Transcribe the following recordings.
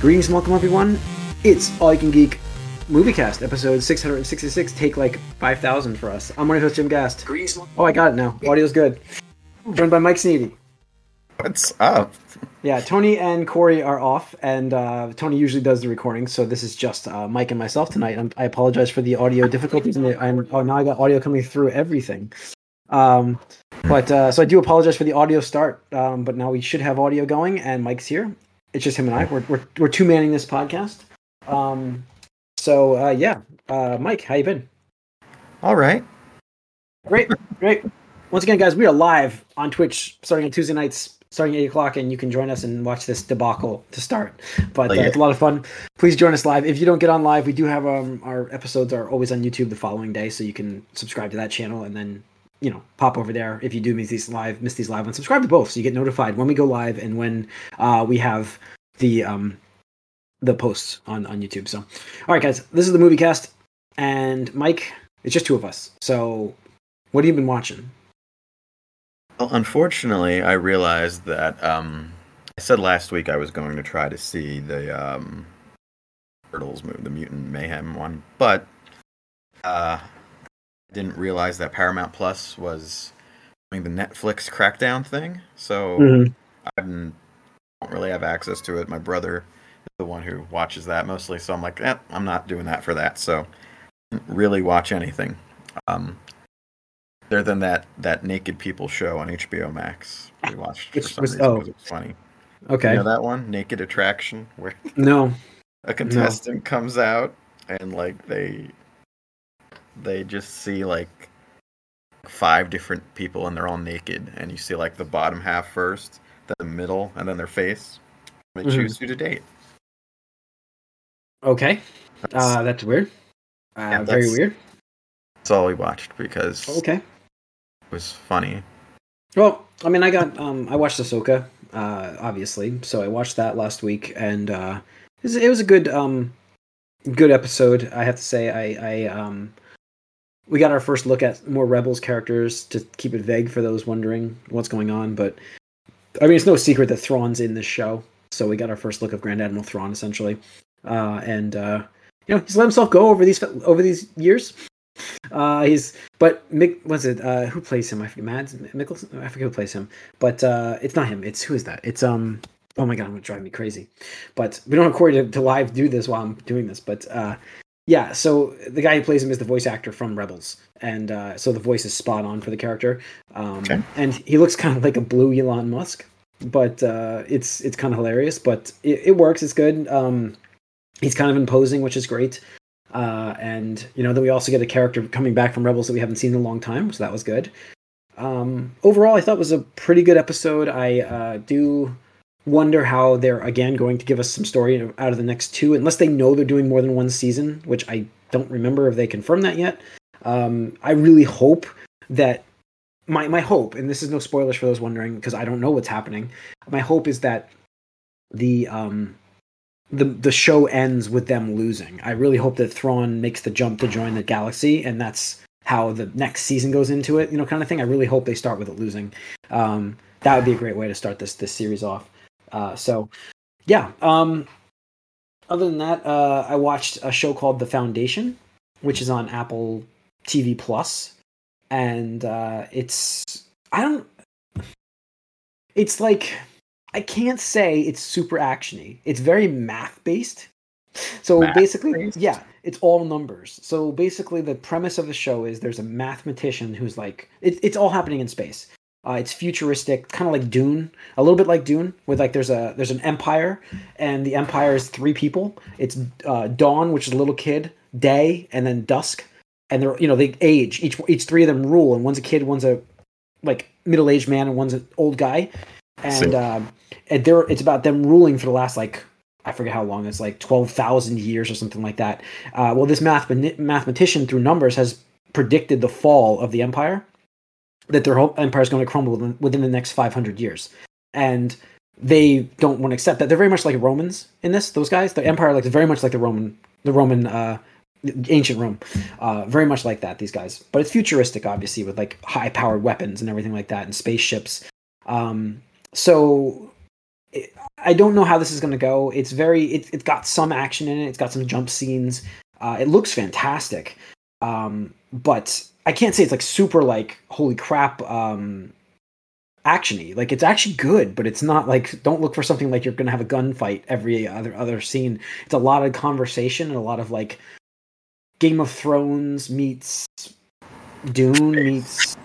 Greetings and welcome, everyone. It's All You Can Geek Moviecast, episode 666. Take like 5,000 for us. I'm one of your host, Jim Gast. Greetings. Oh, I got it now. Audio's good. Joined by Mike Sneedy. What's up? Yeah, Tony and Corey are off, and uh, Tony usually does the recording, so this is just uh, Mike and myself tonight. I'm, I apologize for the audio difficulties, and, the, and oh, now I got audio coming through everything. Um, but uh, so I do apologize for the audio start, um, but now we should have audio going, and Mike's here. It's just him and I. We're we're, we're two manning this podcast. Um, so uh, yeah, uh, Mike, how you been? All right. Great, great. Once again, guys, we are live on Twitch starting on Tuesday nights, starting at eight o'clock, and you can join us and watch this debacle to start. But uh, yeah. it's a lot of fun. Please join us live. If you don't get on live, we do have um, our episodes are always on YouTube the following day, so you can subscribe to that channel and then you know pop over there if you do miss these live, miss these live, and subscribe to both, so you get notified when we go live and when uh, we have the um the posts on on YouTube. So, all right, guys, this is the movie cast, and Mike. It's just two of us. So, what have you been watching? Well, unfortunately, I realized that um, I said last week I was going to try to see the um, Turtles movie, the Mutant Mayhem one, but uh, didn't realize that Paramount Plus was doing the Netflix crackdown thing. So Mhm. I don't really have access to it. My brother is the one who watches that mostly, so I'm like, eh, I'm not doing that for that. So I didn't really watch anything. Um, other than that that naked people show on HBO Max. We watched for some was- reason oh. it was funny. Okay. You know that one, Naked Attraction, where No. a contestant comes out and like they they just see like five different people and they're all naked and you see like the bottom half first, then the middle, and then their face. They Mhm. choose who to date. Okay. That's, Uh, that's weird. Uh, Yeah, very that's- weird. that's all we watched because Okay. it was funny. Well, I mean, I got um, I watched Ahsoka, uh, obviously. So I watched that last week, and uh, it, was, it was a good um, good episode. I have to say, I, I um, we got our first look at more Rebels characters to keep it vague for those wondering what's going on. But I mean, it's no secret that Thrawn's in this show, so we got our first look of Grand Admiral Thrawn essentially, uh, and uh, you know he's let himself go over these over these years. Uh, he's but Mick was it uh, who plays him? I forget Mads Mikkelsen. I forget who plays him, but uh, it's not him. It's who is that? It's um. Oh my god, I'm gonna drive me crazy. But we don't have Corey to, to live do this while I'm doing this. But uh, yeah, so the guy who plays him is the voice actor from Rebels, and uh, so the voice is spot on for the character. Um, Okay. And he looks kind of like a blue Elon Musk, but uh, it's it's kind of hilarious. But it, it works. It's good. Um, he's kind of imposing, which is great. Uh, and you know, then we also get a character coming back from Rebels that we haven't seen in a long time, so that was good. Um, overall, I thought it was a pretty good episode. I uh, do wonder how they're again going to give us some story out of the next two, unless they know they're doing more than one season, which I don't remember if they confirmed that yet. Um, I really hope that my my hope, and this is no spoilers for those wondering because I don't know what's happening. My hope is that the um the the show ends with them losing. I really hope that Thrawn makes the jump to join the galaxy, and that's how the next season goes into it. You know, kind of thing. I really hope they start with it losing. Um, that would be a great way to start this this series off. Uh, so, yeah. Um, other than that, uh, I watched a show called The Foundation, which is on Apple TV Plus, and uh, it's I don't. It's like I can't say it's super actiony. It's very math based. So basically, Math-based? yeah, it's all numbers. So basically, the premise of the show is there's a mathematician who's like, it, it's all happening in space. Uh, it's futuristic, kind of like Dune, a little bit like Dune, with like there's a there's an empire, and the empire is three people. It's uh, Dawn, which is a little kid, Day, and then Dusk, and they're you know they age. Each each three of them rule, and one's a kid, one's a like middle aged man, and one's an old guy, and um, and they're it's about them ruling for the last like I forget how long it's like twelve thousand years or something like that. Uh, well, this math mathematician through numbers has predicted the fall of the empire, that their whole empire is going to crumble within, within the next five hundred years, and they don't want to accept that. They're very much like Romans in this. Those guys, the empire, like very much like the Roman, the Roman, uh, ancient Rome, uh, very much like that. These guys, but it's futuristic, obviously, with like high-powered weapons and everything like that, and spaceships. Um, so it, I don't know how this is going to go. It's very it, it's got some action in it. It's got some jump scenes. Uh, it looks fantastic, um, but I can't say it's like super like holy crap um, actiony. Like it's actually good, but it's not like don't look for something like you're going to have a gunfight every other other scene. It's a lot of conversation and a lot of like Game of Thrones meets Dune meets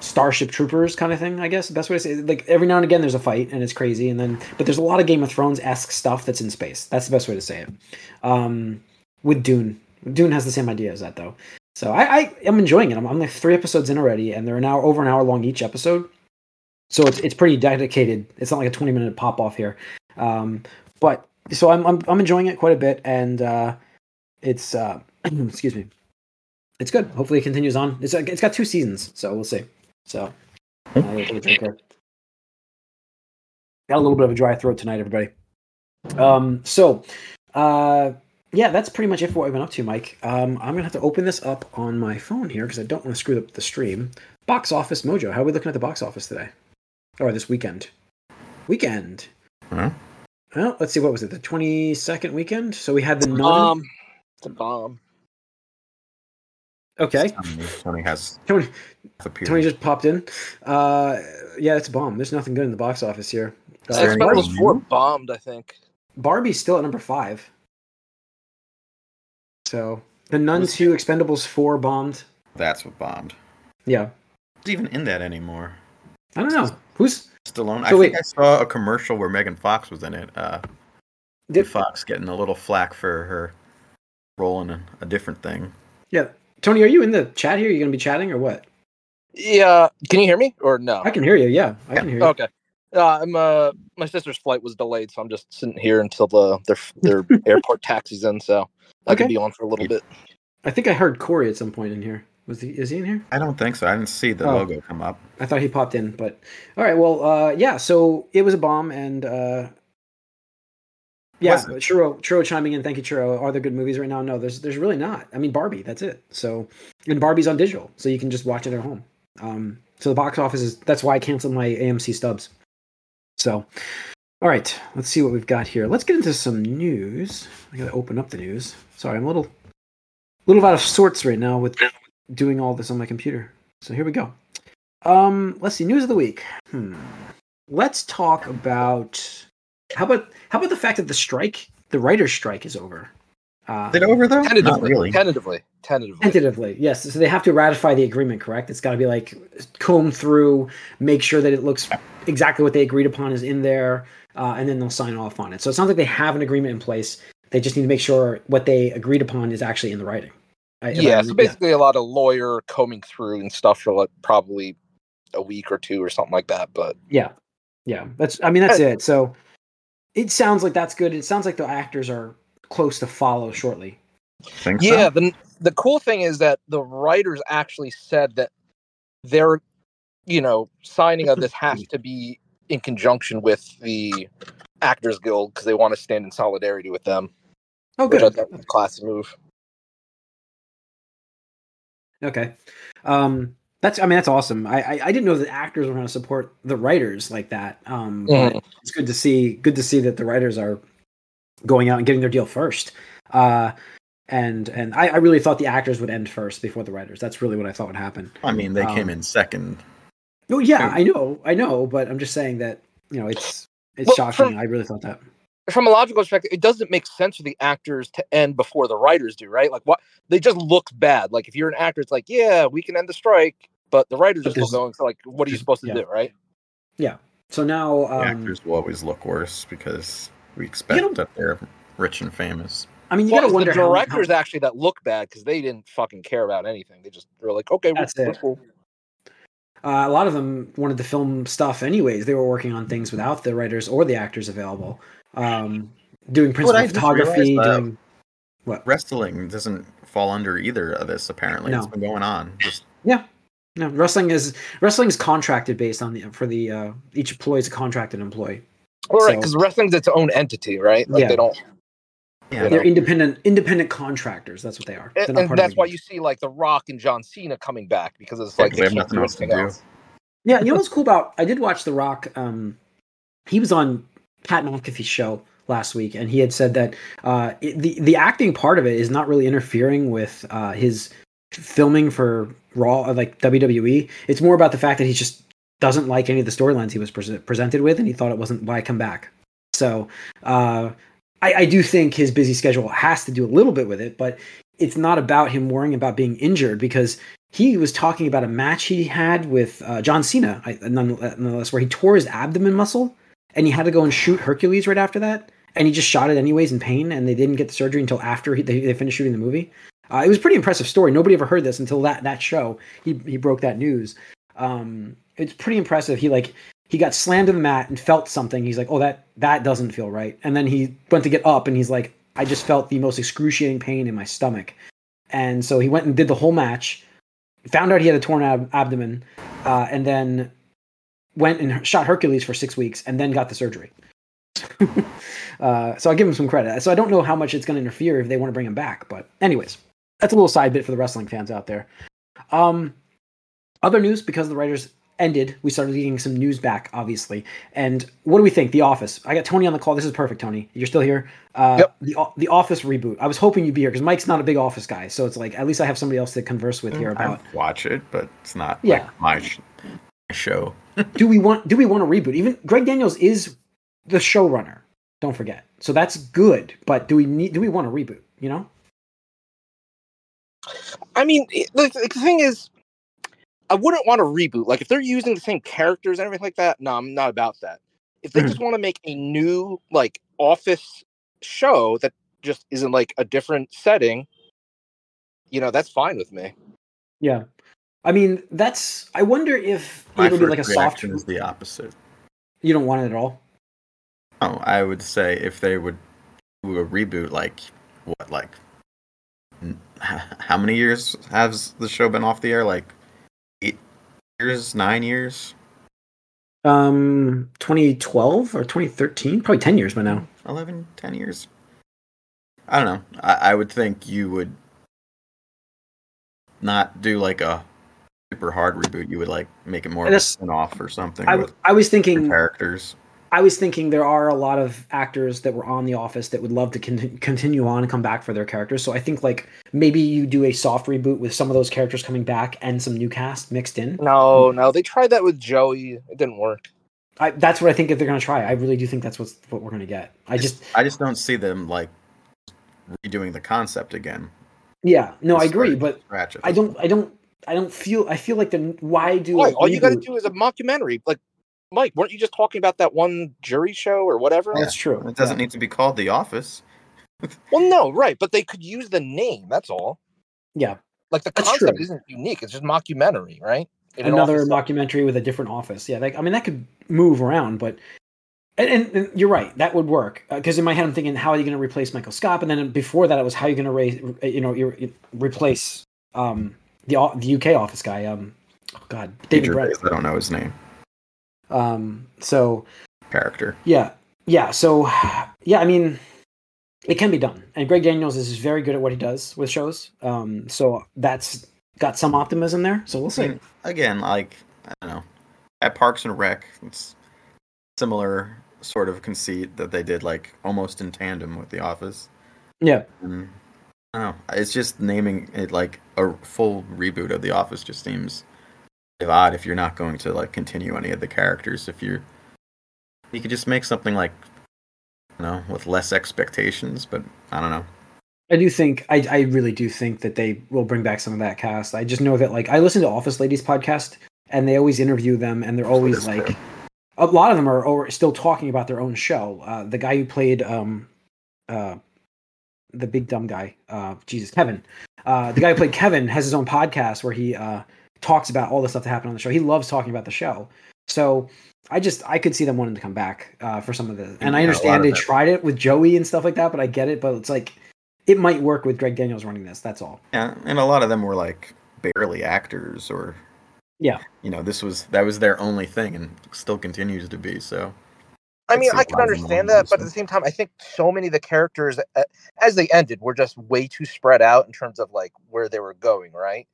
Starship Troopers kind of thing, I guess. The best way to say it. Like every now and again there's a fight and it's crazy and then but there's a lot of Game of Thrones esque stuff that's in space. That's the best way to say it. Um with Dune. Dune has the same idea as that though. So I, I am enjoying it. I'm, I'm like three episodes in already, and they're an hour over an hour long each episode. So it's it's pretty dedicated. It's not like a 20 minute pop off here. Um, but so I'm, I'm I'm enjoying it quite a bit, and uh, it's uh, excuse me, it's good. Hopefully it continues on. It's it's got two seasons, so we'll see. So uh, drink. Got a little bit of a dry throat tonight, everybody. Um, so uh, yeah, that's pretty much it for what we've been up to, Mike. Um, I'm gonna have to open this up on my phone here because I don't want to screw up the stream. Box Office Mojo. How are we looking at the box office today? Or this weekend? Weekend. Huh? Well, let's see. What was it? The 22nd weekend. So we had the nun. Bomb. It's a bomb. Okay. Tony, Tony has Tony, appeared. Tony just popped in. Uh, yeah, it's a bomb. There's nothing good in the box office here. there Uh, Expendables 4 bombed, I think. Barbie's still at number five. So the Nun Was- 2, Expendables 4 bombed. That's what bombed. Yeah. Who's even in that anymore? I don't know. Who's Stallone. So I think wait. I saw a commercial where Megan Fox was in it. Uh, did, Fox getting a little flack for her role in a, a different thing. Yeah. Tony, are you in the chat here? Are you going to be chatting or what? Yeah. Can you hear me or no? I can hear you. Yeah, I can hear you. Okay. Uh, I'm uh my sister's flight was delayed, so I'm just sitting here until the their their airport taxis in, so I Okay. can be on for a little bit. I think I heard Corey at some point in here. Was he? Is he in here? I don't think so. I didn't see the Oh. logo come up. I thought he popped in, but all right. Well, uh, yeah. So it was a bomb, and uh, yeah, Was it? Churro, Churro chiming in. Thank you, Churro. Are there good movies right now? No, there's there's really not. I mean, Barbie. That's it. So and Barbie's on digital, so you can just watch it at home. Um, so the box office is that's why I canceled my AMC stubs. So, all right, let's see what we've got here. Let's get into some news. I gotta open up the news. Sorry, I'm a little little out of sorts right now with doing all this on my computer. So here we go. Um, let's see, news of the week. Hmm. Let's talk about how about how about the fact that the strike, the writers' strike, is over. Uh, Is it over though? Not Tentatively. really. Tentatively. Tentatively. Tentatively, yes. So they have to ratify the agreement, correct? It's got to be like comb through, make sure that it looks exactly what they agreed upon is in there, uh, and then they'll sign off on it. So it sounds like they have an agreement in place. They just need to make sure what they agreed upon is actually in the writing. I- if I yeah, so basically a lot of lawyer combing through and stuff for like probably a week or two or something like that. But Yeah, yeah. That's. I mean, that's it. So it sounds like that's good. It sounds like the actors are close to follow shortly. Think so? yeah, the the cool thing is that the writers actually said that their you know signing of this has to be in conjunction with the Actors Guild because they want to stand in solidarity with them, Oh, which I good. thought was a classy move. Okay. Um, that's. I mean, that's awesome. I, I I didn't know that actors were going to support the writers like that. Um, but Mhm. it's good to see. Good to see that the writers are going out and getting their deal first. Uh, and and I, I really thought the actors would end first before the writers. That's really what I thought would happen. I mean, they came Um, in second. Oh yeah, I know, I know, but I'm just saying that you know it's it's Well, shocking. from- I really thought that. From a logical perspective, it doesn't make sense for the actors to end before the writers do, right? Like what they just look bad. Like if you're an actor, it's like, yeah, we can end the strike, but the writers But are still there's- going. So like, what are you supposed to yeah. do, right? Yeah. So now, The um, actors will always look worse because we expect know- that they're rich and famous. I mean, you well, gotta wonder the how- how- directors actually that look bad because they didn't fucking care about anything. They just were like, okay, That's we're, it. we're cool. Uh, a lot of them wanted to film stuff anyways. They were working on things without the writers or the actors available. Um, doing principal I photography, realized, uh, doing what? Wrestling doesn't fall under either of this. Apparently, it's No. been going on. Just No, wrestling is wrestling is contracted based on the for the uh, each employee is a contracted employee. All right, So- because wrestling's its own entity, right? Like Yeah. they don't, yeah, You They're independent independent contractors. That's what they are. They're and, not and part that's the why you see like The Rock and John Cena coming back because it's Yeah, like 'cause they have nothing else to anything do. else. Yeah, you know what's cool about? I did watch The Rock. Um, he was on Pat McAfee show last week, and he had said that uh, it, the the acting part of it is not really interfering with uh, his filming for Raw, uh, like WWE. It's more about the fact that he's just doesn't like any of the storylines he was pre- presented with, and he thought it wasn't why come back. So uh, I, I do think his busy schedule has to do a little bit with it, but it's not about him worrying about being injured because he was talking about a match he had with uh, John Cena, nonetheless, where he tore his abdomen muscle and he had to go and shoot Hercules right after that. And he just shot it anyways in pain, and they didn't get the surgery until after he, they, they finished shooting the movie. Uh, it was pretty impressive story. Nobody ever heard this until that that show. He he broke that news. Um, it's pretty impressive. He like he got slammed to the mat and felt something. He's like, oh that that doesn't feel right. And then he went to get up, and he's like, I just felt the most excruciating pain in my stomach. And so he went and did the whole match. Found out he had a torn ab- abdomen, uh, and then went and shot Hercules for six weeks, and then got the surgery. uh, so I'll give him some credit. So I don't know how much it's going to interfere if they want to bring him back, but anyways, that's a little side bit for the wrestling fans out there. Um, other news because the writers ended, we started getting some news back, obviously. And what do we think? The Office. I got Tony on the call. This is perfect, Tony. You're still here. Uh, yep. The The Office reboot. I was hoping you'd be here because Mike's not a big Office guy, so it's like at least I have somebody else to converse with here about. I watch it, but it's not Yeah. like my sh- show. do we want do we want a reboot? Even Greg Daniels is the showrunner. Don't forget. So that's good, but do we need do we want a reboot? You know? I mean, the, the thing is, I wouldn't want to reboot. Like if they're using the same characters and everything like that, no, I'm not about that. If they just mm-hmm. want to make a new like Office show that just isn't like a different setting, you know, that's fine with me. Yeah. I mean, that's. I wonder if My it'll be like a soft. is the opposite. You don't want it at all. Oh, I would say if they would do a reboot, like what, like how many years has the show been off the air? Like eight years, nine years, Um, 2012 or 2013, probably 10 years by now. 11, 10 years. I don't know. I, I would think you would not do like a super hard reboot. You would like make it more of a spin-off or something I, I was thinking characters. I was thinking there are a lot of actors that were on The Office that would love to con- continue on and come back for their characters. So I think like maybe you do a soft reboot with some of those characters coming back and some new cast mixed in. No, no, they tried that with Joey. It didn't work. I, that's what I think if they're going to try. I really do think that's what's, what we're going to get. I just I just don't see them like redoing the concept again. yeah, no, I agree, but from scratch at I don't I don't I don't feel I feel like the why do Why? a All you got to do is a mockumentary. Like, Mike, weren't you just talking about that one jury show or whatever? That's true. It doesn't Yeah. need to be called The Office. Well, no, right, but they could use the name. That's all. Yeah, Like the That's concept true. isn't unique. It's just mockumentary, right? In another office- mockumentary with a different office. Yeah, like I mean that could move around, but and, and, and you're right, that would work. Because in my head, I'm thinking, how are you going to replace Michael Scott? And then before that, it was how are you going to raise, you know, you, you replace um the the UK office guy, um, oh God, David Teacher Brent. I don't know his name. Um, so Character. yeah, yeah. So yeah, I mean, it can be done, and Greg Daniels is very good at what he does with shows. Um, so that's got some optimism there. So we'll I see. mean, again, like I don't know, at Parks and Rec, it's similar sort of conceit that they did like almost in tandem with The Office. Yeah. And, I don't know. It's just naming it like a full reboot of The Office just seems odd if you're not going to like continue any of the characters. If you're, you could just make something like, you know, with less expectations. But I don't know. I do think I, I really do think that they will bring back some of that cast. I just know that like I listen to Office Ladies podcast and they always interview them and they're always like a lot of them are, are still talking about their own show. Uh, the guy who played um uh the big dumb guy, uh Jesus Kevin. Uh the guy who played Kevin has his own podcast where he uh talks about all the stuff that happened on the show. He loves talking about the show. So I just I could see them wanting to come back uh, for some of the, and Yeah, a I lot understand they that. tried it with Joey and stuff like that, but I get it. But it's like it might work with Greg Daniels running this. That's all. Yeah, and a lot of them were like barely actors or Yeah. You know, this was that was their only thing and still continues to be, so I mean, I can understand that, but at the same time, I think so many of the characters, uh, as they ended, were just way too spread out in terms of like where they were going. Right.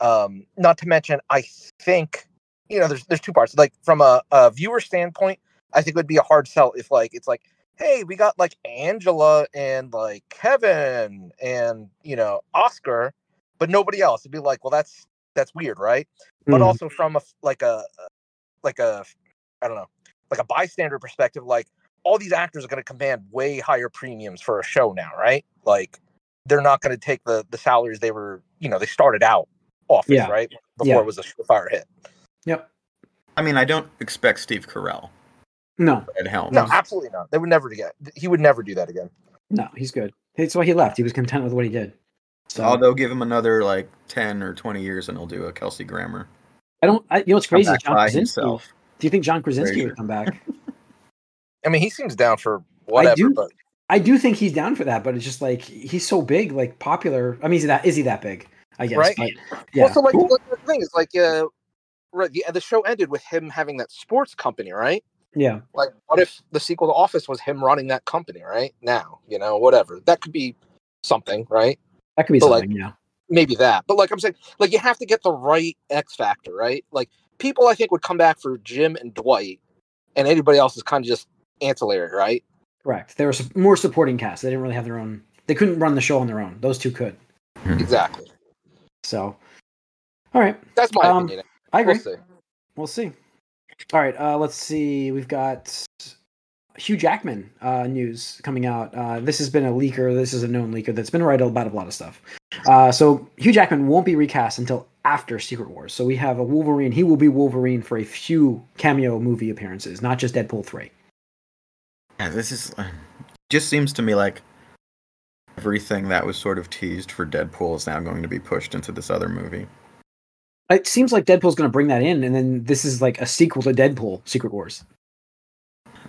Um, not to mention, I think you know, there's there's two parts. Like from a, a viewer standpoint, I think it would be a hard sell if like it's like, hey, we got like Angela and like Kevin and you know Oscar, but nobody else. It'd be like, well, that's that's weird, right? But Mhm. also from a like a like a I don't know, like a bystander perspective, like all these actors are going to command way higher premiums for a show now, right? Like they're not going to take the the salaries they were, you know, they started out off with, Yeah. right? Before Yeah. it was a surefire hit. Yep. I mean, I don't expect Steve Carell No, at helm. No, absolutely not. They would never do that. He would never do that again. no, he's good. That's why he left. He was content with what he did. So Although give him another like ten or twenty years, and he'll do a Kelsey Grammer. I don't. I, you know what's crazy? John by Krasinski. himself. Do you think John Krasinski Frasier. would come back? I mean, he seems down for whatever, I do. but I do think he's down for that, but it's just like he's so big, like popular. I mean, is he that is he that big? I guess. Right. But, yeah. also like look, the thing is like uh right the, the show ended with him having that sports company, right? yeah. Like what if the sequel to Office was him running that company, right? Now, you know, whatever. That could be something, right? That could be But, like, something. yeah. Maybe that. But like I'm saying, like you have to get the right X factor, right? Like people I think would come back for Jim and Dwight and anybody else is kind of just ancillary, right? Correct. They were more supporting cast. They didn't really have their own. They couldn't run the show on their own. Those two could. Exactly. So, all right. That's my Um, opinion. I agree. We'll see. We'll see. All right, uh, let's see. We've got Hugh Jackman uh, news coming out. Uh, this has been a leaker. This is a known leaker that's been right about a lot of stuff. Uh, so Hugh Jackman won't be recast until after Secret Wars. So we have a Wolverine. He will be Wolverine for a few cameo movie appearances, not just Deadpool three. Yeah, this is uh, just seems to me like everything that was sort of teased for Deadpool is now going to be pushed into this other movie. It seems like Deadpool's going to bring that in, and then this is like a sequel to Deadpool: Secret Wars.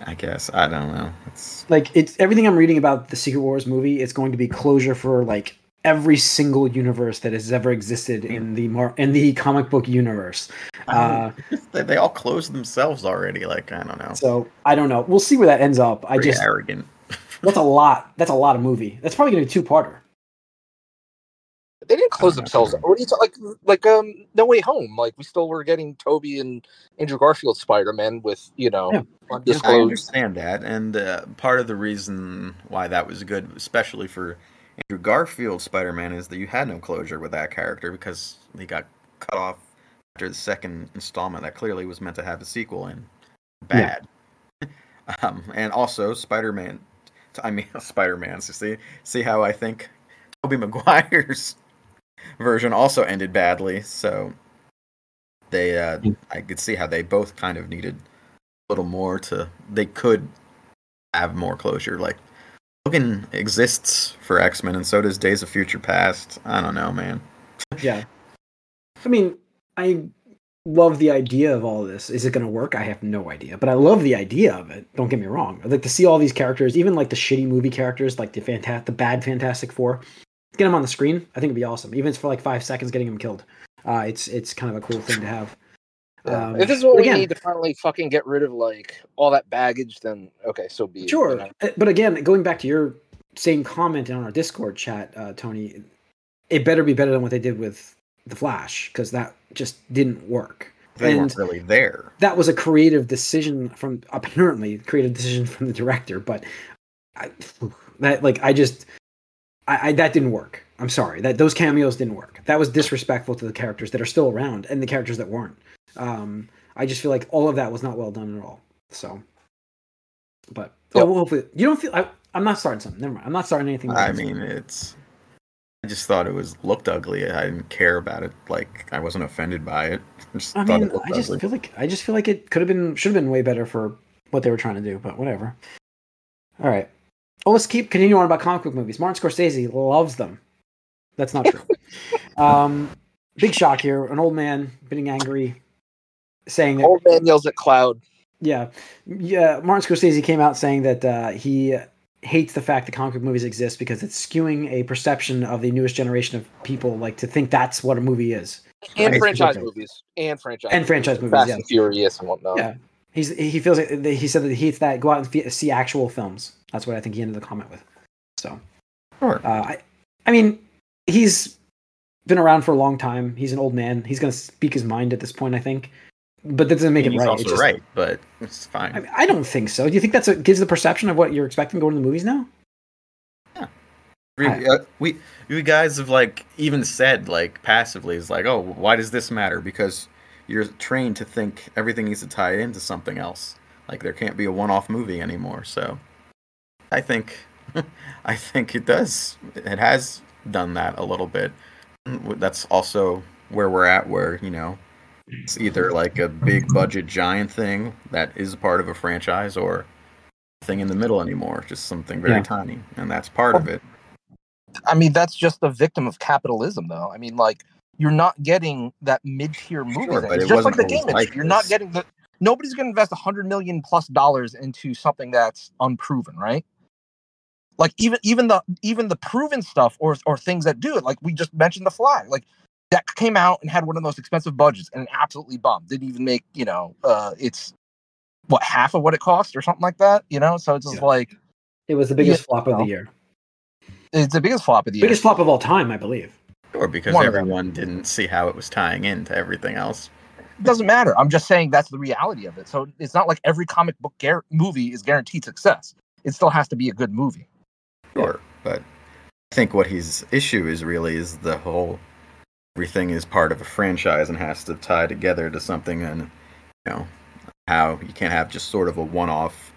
I guess I don't know. It's like it's everything I'm reading about the Secret Wars movie. It's going to be closure for like every single universe that has ever existed in the mar- in the comic book universe. Uh, they, they all closed themselves already. Like I don't know. so I don't know. We'll see where that ends up. I Pretty just arrogant. That's a lot. That's a lot of movie. That's probably going to be two parter. They didn't close themselves. What do you talk, like like um No Way Home? Like we still were getting Tobey and Andrew Garfield Spider Man with you know Yeah. I understand that, and uh, part of the reason why that was good, especially for Andrew Garfield Spider-Man, is that you had no closure with that character because he got cut off after the second installment that clearly was meant to have a sequel and bad. um, and also Spider-Man, I mean Spider-Man. So see, see how I think Tobey Maguire's version also ended badly. So they, uh. I could see how they both kind of needed a little more to. They could have more closure. Like Logan exists for X Men, and so does Days of Future Past. I don't know, man. Yeah. I mean, I love the idea of all this. Is it going to work? I have no idea, but I love the idea of it. Don't get me wrong. I'd like to see all these characters, even like the shitty movie characters, like the fanta- the bad Fantastic Four, get them on the screen. I think it'd be awesome, even if it's for like five seconds, getting them killed. Uh, it's it's kind of a cool thing to have. Yeah. Um, if this is what but we again- need to finally fucking get rid of like all that baggage, then okay, so be it. Sure, you know? Uh, but again, going back to your same comment on our Discord chat, uh, Tony, it better be better than what they did with the Flash because that just didn't work. They And- weren't really there. that was a creative decision from apparently creative decision from the director but I, that like i just I, I that didn't work. I'm sorry. That those cameos didn't work. That was disrespectful to the characters that are still around and the characters that weren't. Um i just feel like all of that was not well done at all. So but oh, well, hopefully you don't feel I, i'm not starting something. Never mind. I'm not starting anything. I mean, it's. I just thought it was looked ugly. I didn't care about it. Like I wasn't offended by it. I just I mean, it I just ugly. feel like I just feel like it could have been should have been way better for what they were trying to do, but whatever. All right. Oh, let's keep continuing on about comic book movies. Martin Scorsese loves them. That's not true. um, big shock here. An old man getting angry, saying that Old man yells at cloud. yeah, yeah. Martin Scorsese came out saying that uh, he hates the fact that comic book movies exist because it's skewing a perception of the newest generation of people, like to think that's what a movie is. And Right. franchise movies. And franchise And franchise movies, Fast yeah. and Furious and whatnot. Yeah. He's he feels like he said that he hates that go out and fe- see actual films. That's what I think he ended the comment with. So, Sure. uh, I, I mean, he's been around for a long time. He's an old man. He's going to speak his mind at this point. I think. But that doesn't make it He's right. also It's just- right, but it's fine. I, mean, I don't think so. Do you think that's a, gives the perception of what you're expecting going to the movies now? Yeah. We, uh, we you guys have like even said like passively is like, oh, why does this matter? Because you're trained to think everything needs to tie into something else. Like there can't be a one-off movie anymore. So I think I think it does. It has done that a little bit. That's also where we're at. Where you know it's either like a big budget giant thing that is part of a franchise or thing in the middle anymore, just something very Yeah. tiny, and that's part of it. I mean, that's just a victim of capitalism, though. I mean, like you're not getting that mid-tier movie. Sure, but it's it just like the game always like industry. You're not getting the. Nobody's going to invest a hundred million plus dollars into something that's unproven, right? Like even even the even the proven stuff or or things that do it, like we just mentioned the fly. like that came out and had one of the most expensive budgets and absolutely bombed. Didn't even make you know uh it's what half of what it cost or something like that. You know, so it's just Yeah. like It was the biggest Yeah, flop of the year. it's the biggest flop of the year. Biggest flop of all time, I believe. Sure, because One everyone didn't see how it was tying into everything else. It doesn't matter. I'm just saying that's the reality of it. So it's not like every comic book gar- movie is guaranteed success. It still has to be a good movie. Sure, but I think what his issue is really is the whole everything is part of a franchise and has to tie together to something, and you know how you can't have just sort of a one-off.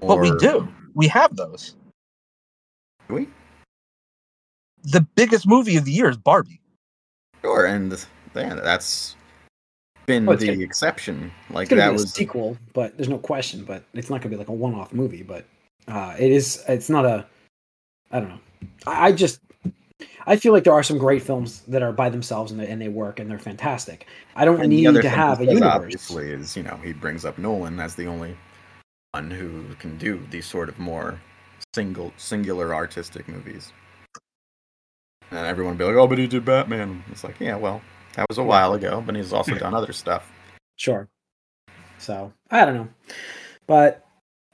But we do. We have those. Do we? The biggest movie of the year is Barbie. Sure, and yeah, that's been Oh, the gonna- exception. Like It's that be a was sequel, but there's no question. But it's not gonna be like a one-off movie. But uh, it is. It's not a. I don't know. I, I just. I feel like there are some great films that are by themselves and they, and they work and they're fantastic. I don't And need to have a universe. Obviously, is you know he brings up Nolan as the only one who can do these sort of more single, singular artistic movies. And everyone would be like, "Oh, but he did Batman." It's like, yeah, well, that was a while ago, but he's also done other stuff. Sure. So I don't know, but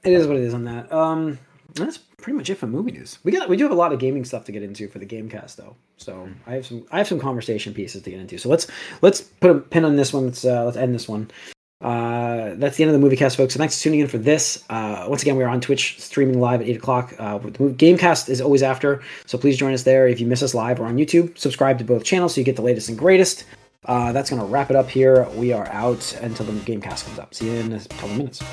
it is what it is on that. Um, that's pretty much it for movie news. We got we do have a lot of gaming stuff to get into for the GameCast though. So I have some I have some conversation pieces to get into. So let's let's put a pin on this one. Let's uh, let's end this one. Uh, that's the end of the movie cast, folks. So thanks for tuning in for this. Uh, once again, we're on Twitch streaming live at eight o'clock. Uh, the Gamecast is always after, so please join us there. If you miss us live or on YouTube, subscribe to both channels so you get the latest and greatest. Uh, that's gonna wrap it up here. We are out until the Gamecast comes up. See you in a couple minutes.